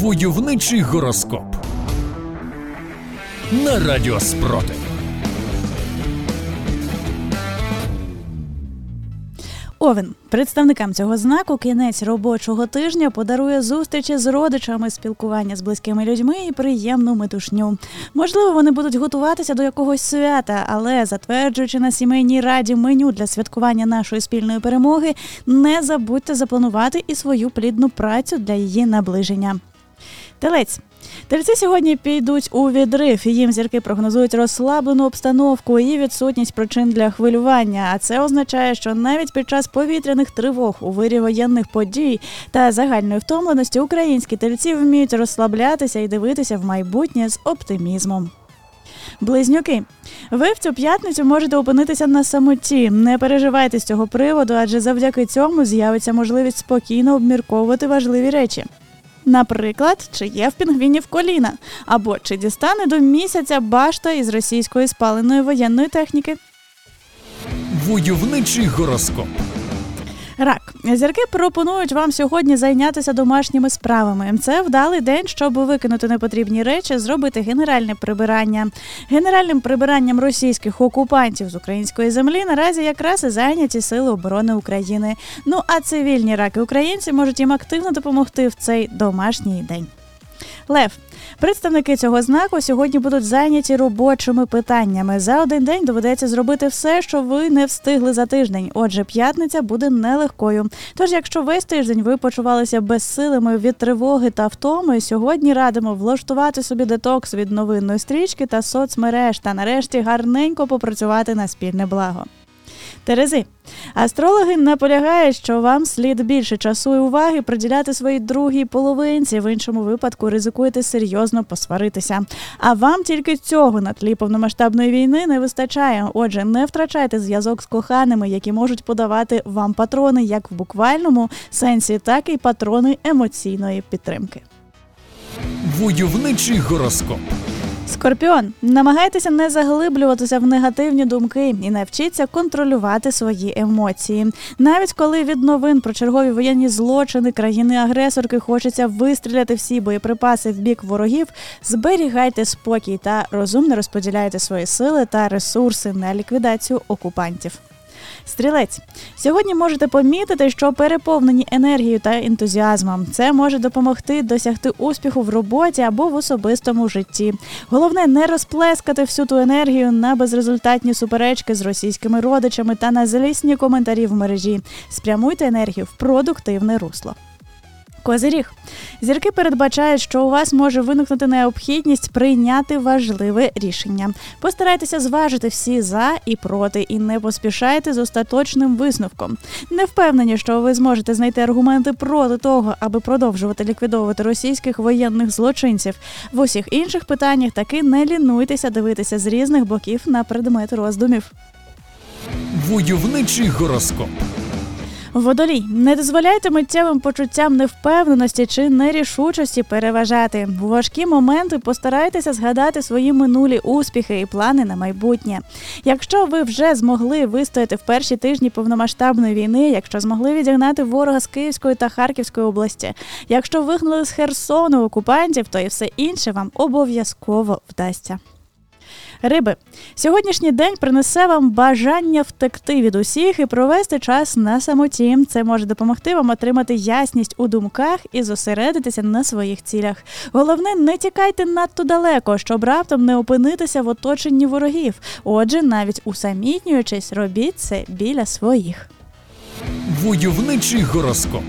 Войовничий гороскоп на Радіо Спротив. Овен представникам цього знаку кінець робочого тижня подарує зустрічі з родичами, спілкування з близькими людьми і приємну метушню. Можливо, вони будуть готуватися до якогось свята, але затверджуючи на сімейній раді меню для святкування нашої спільної перемоги, не забудьте запланувати і свою плідну працю для її наближення. Телець. Тельці сьогодні підуть у відрив. Їм зірки прогнозують розслаблену обстановку і відсутність причин для хвилювання. А це означає, що навіть під час повітряних тривог у вирі воєнних подій та загальної втомленості українські тельці вміють розслаблятися і дивитися в майбутнє з оптимізмом. Близнюки, ви в цю п'ятницю можете опинитися на самоті. Не переживайте з цього приводу, адже завдяки цьому з'явиться можливість спокійно обмірковувати важливі речі. Наприклад, чи є в пінгвінів коліна, або чи дістане до місяця башта із російської спаленої воєнної техніки. Войовничий гороскоп. Рак зірки пропонують вам сьогодні зайнятися домашніми справами. Це вдалий день, щоб викинути непотрібні речі, зробити генеральне прибирання. Генеральним прибиранням російських окупантів з української землі наразі якраз і зайняті сили оборони України. Ну а цивільні раки українці можуть їм активно допомогти в цей домашній день. Лев. Представники цього знаку сьогодні будуть зайняті робочими питаннями. За один день доведеться зробити все, що ви не встигли за тиждень. Отже, п'ятниця буде нелегкою. Тож, якщо весь тиждень ви почувалися безсилими від тривоги та втоми, сьогодні радимо влаштувати собі детокс від новинної стрічки та соцмереж та нарешті гарненько попрацювати на спільне благо. Терези. Астрологи наполягають, що вам слід більше часу і уваги приділяти своїй другій половинці. В іншому випадку ризикуєте серйозно посваритися. А вам тільки цього на тлі повномасштабної війни не вистачає. Отже, не втрачайте зв'язок з коханими, які можуть подавати вам патрони як в буквальному сенсі, так і патрони емоційної підтримки. Войовничий гороскоп. Скорпіон, намагайтеся не заглиблюватися в негативні думки і навчіться контролювати свої емоції. Навіть коли від новин про чергові воєнні злочини країни-агресорки хочеться вистріляти всі боєприпаси в бік ворогів, зберігайте спокій та розумно розподіляйте свої сили та ресурси на ліквідацію окупантів. Стрілець сьогодні можете помітити, що переповнені енергією та ентузіазмом це може допомогти досягти успіху в роботі або в особистому житті. Головне не розплескати всю ту енергію на безрезультатні суперечки з російськими родичами та на злісні коментарі в мережі. Спрямуйте енергію в продуктивне русло. Козиріг. Зірки передбачають, що у вас може виникнути необхідність прийняти важливе рішення. Постарайтеся зважити всі за і проти, і не поспішайте з остаточним висновком. Не впевнені, що ви зможете знайти аргументи проти того, аби продовжувати ліквідовувати російських воєнних злочинців. В усіх інших питаннях таки не лінуйтеся дивитися з різних боків на предмет роздумів. Войовничий гороскоп. Водолій, не дозволяйте миттєвим почуттям невпевненості чи нерішучості переважати. В важкі моменти постарайтеся згадати свої минулі успіхи і плани на майбутнє. Якщо ви вже змогли вистояти в перші тижні повномасштабної війни, якщо змогли відігнати ворога з Київської та Харківської області, якщо вигнали з Херсону окупантів, то і все інше вам обов'язково вдасться. Риби, сьогоднішній день принесе вам бажання втекти від усіх і провести час на самоті. Це може допомогти вам отримати ясність у думках і зосередитися на своїх цілях. Головне, не тікайте надто далеко, щоб раптом не опинитися в оточенні ворогів. Отже, навіть усамітнюючись, робіть це біля своїх. Войовничий гороскоп.